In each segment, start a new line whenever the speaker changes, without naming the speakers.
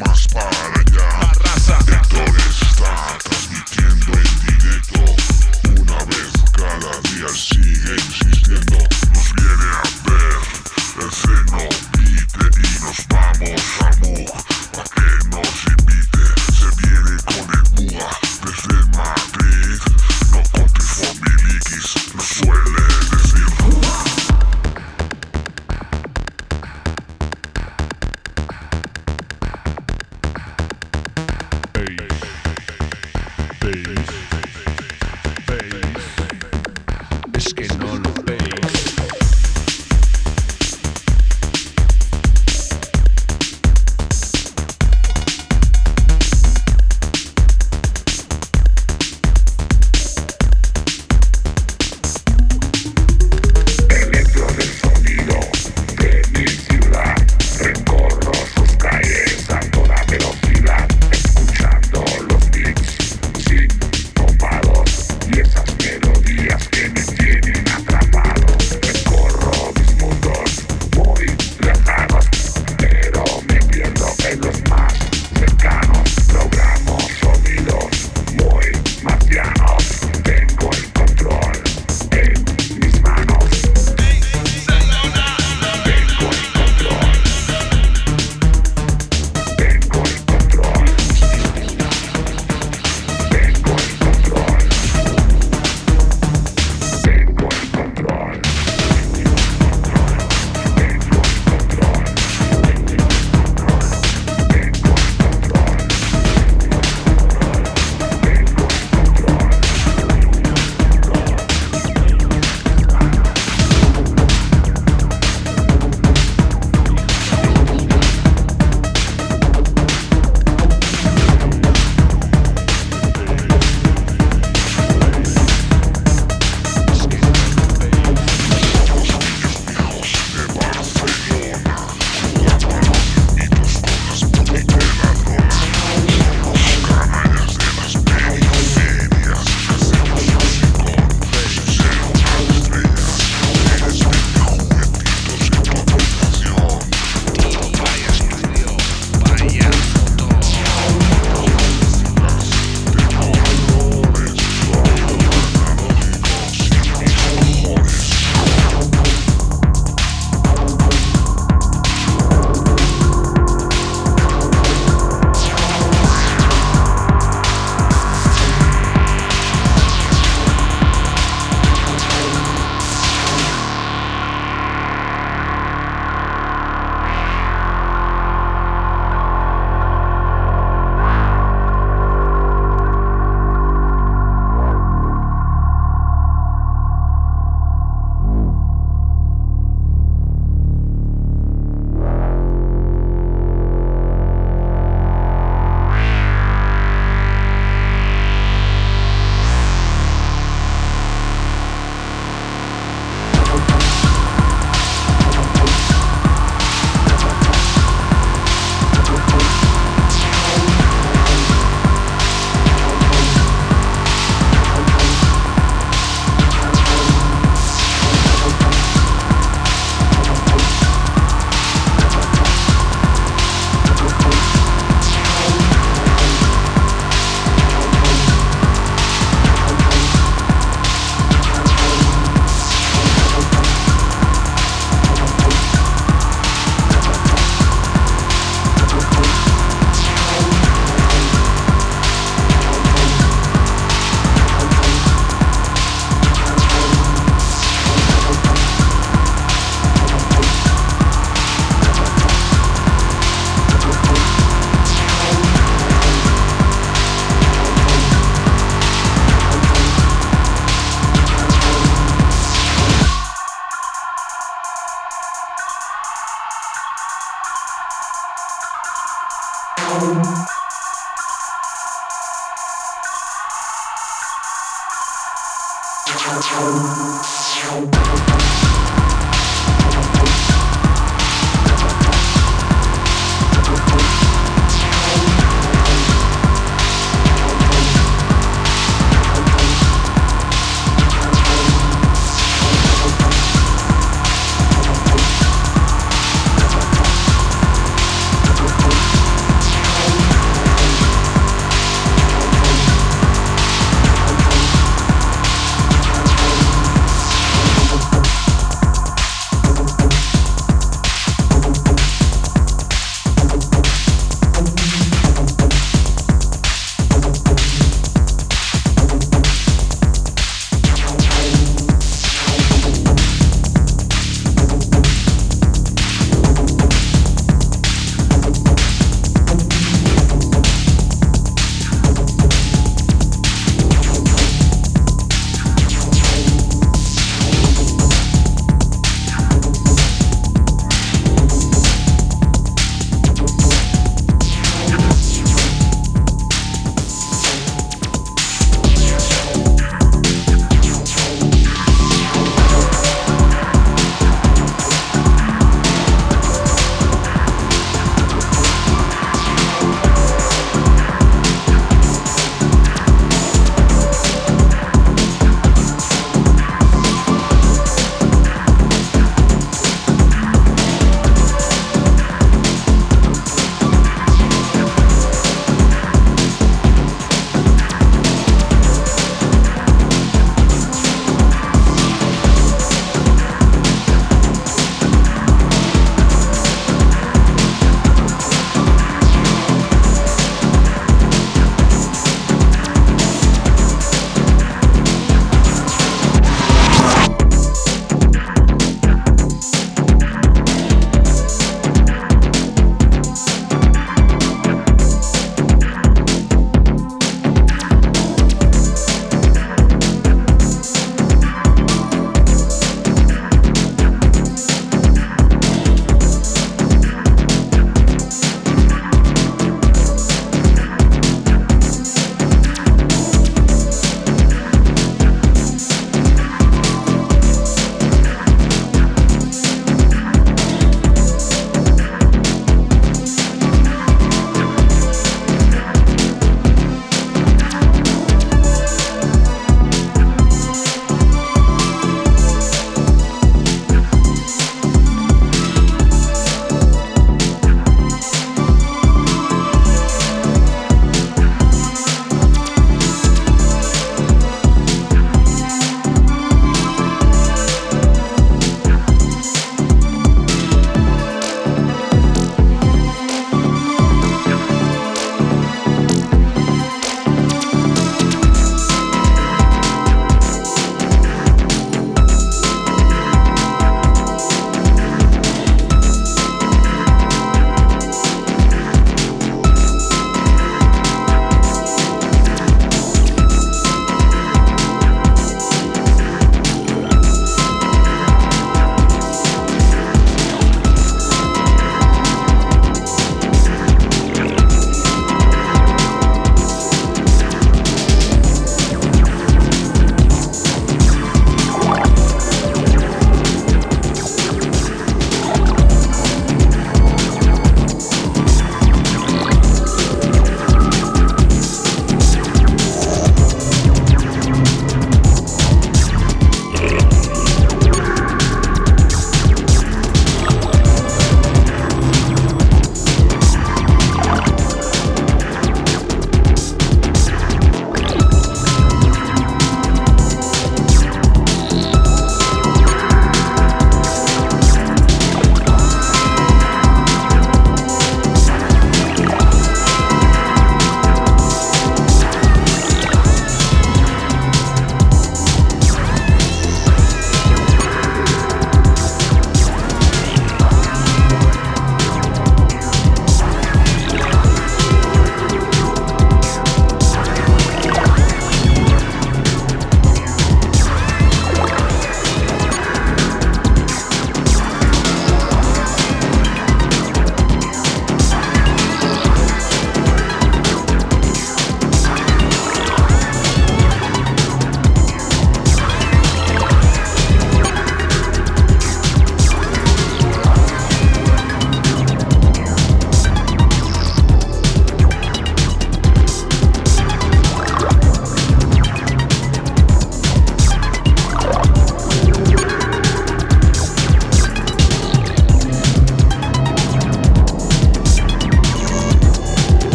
my spine.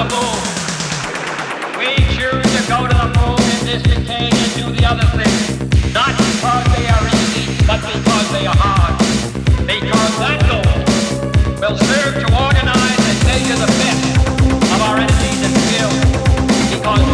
We choose to go to the moon in this decade and do the other thing. Not because they are easy, but because they are hard. Because that goal will serve to organize and measure the best of our energies and skills. Because